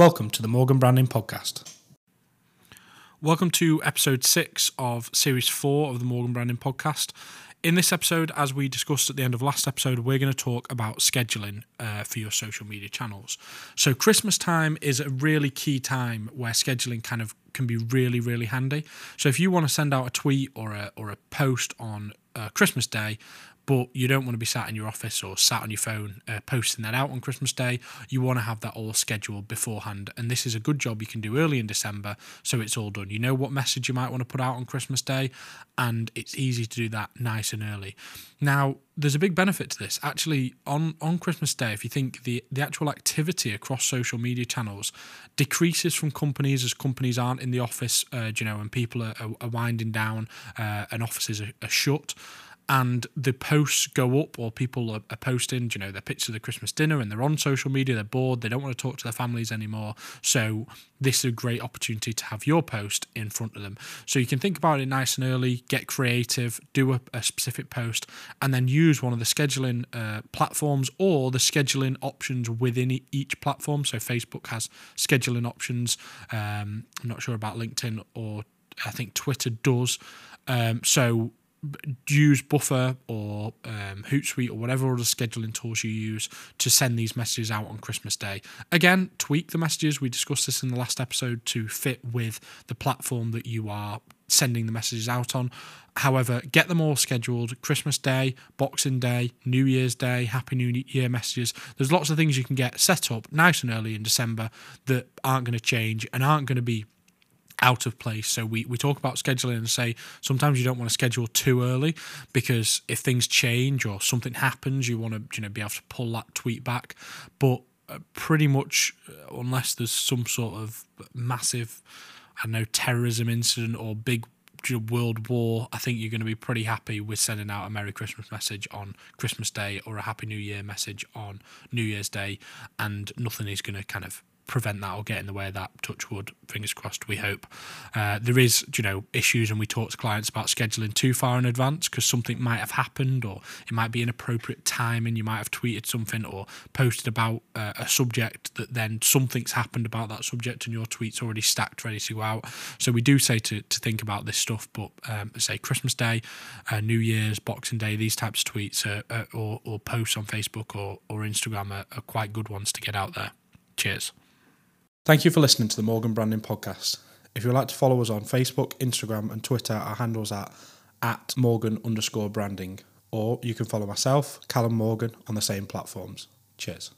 Welcome to the Morgan Branding Podcast. Welcome to episode six of series four of the Morgan Branding Podcast. In this episode, as we discussed at the end of last episode, we're going to talk about scheduling uh, for your social media channels. So, Christmas time is a really key time where scheduling kind of can be really, really handy. So, if you want to send out a tweet or a, or a post on uh, Christmas Day, but you don't want to be sat in your office or sat on your phone uh, posting that out on Christmas Day. You want to have that all scheduled beforehand. And this is a good job you can do early in December so it's all done. You know what message you might want to put out on Christmas Day, and it's easy to do that nice and early. Now, there's a big benefit to this. Actually, on, on Christmas Day, if you think the, the actual activity across social media channels decreases from companies as companies aren't in the office, uh, you know, and people are, are, winding down uh, and offices are, are shut and the posts go up or people are, are, posting you know their pictures of the christmas dinner and they're on social media they're bored they don't want to talk to their families anymore. So this is a great opportunity to have your post in front of them. So you can think about it nice and early get creative do a, a specific post and then use one of the scheduling uh, platforms or the scheduling options within each platform. So facebook has scheduling options um, i'm not sure about linkedin or i think twitter does. Um, so use Buffer or um, Hootsuite or whatever other scheduling tools you use to send these messages out on Christmas Day. Again, tweak the messages. We discussed this in the last episode to fit with the platform that you are sending the messages out on. However, get them all scheduled Christmas Day, Boxing Day, New Year's Day, Happy New Year messages. There's lots of things you can get set up nice and early in December that aren't going to change and aren't going to be out of place. So we, we talk about scheduling and say sometimes you don't want to schedule too early because if things change or something happens, you want to you know be able to pull that tweet back. But uh, pretty much, uh, unless there's some sort of massive, I don't know, terrorism incident or big world war, I think you're going to be pretty happy with sending out a Merry Christmas message on Christmas Day or a Happy New Year message on New Year's Day, and nothing is going to kind of prevent that or get in the way of that. Touch wood, fingers crossed. We hope uh, there is, you know, issues, and we talk to clients about scheduling too far in advance because something might have happened, or it might be inappropriate timing. You might have tweeted something or posted about uh, a subject that then something's happened about that subject, and your tweet's already stacked, ready to go out. So we do say to to think about this stuff, but um, say Christmas Day, uh, New Year's, Boxing Day, these types of tweets or or posts on Facebook or or Instagram are, are quite good ones to get out there. Cheers. Thank you for listening to the Morgan Branding Podcast. If you'd like to follow us on Facebook, Instagram, and Twitter, our handles are at Morgan underscore branding, or you can follow myself, Callum Morgan, on the same platforms. Cheers.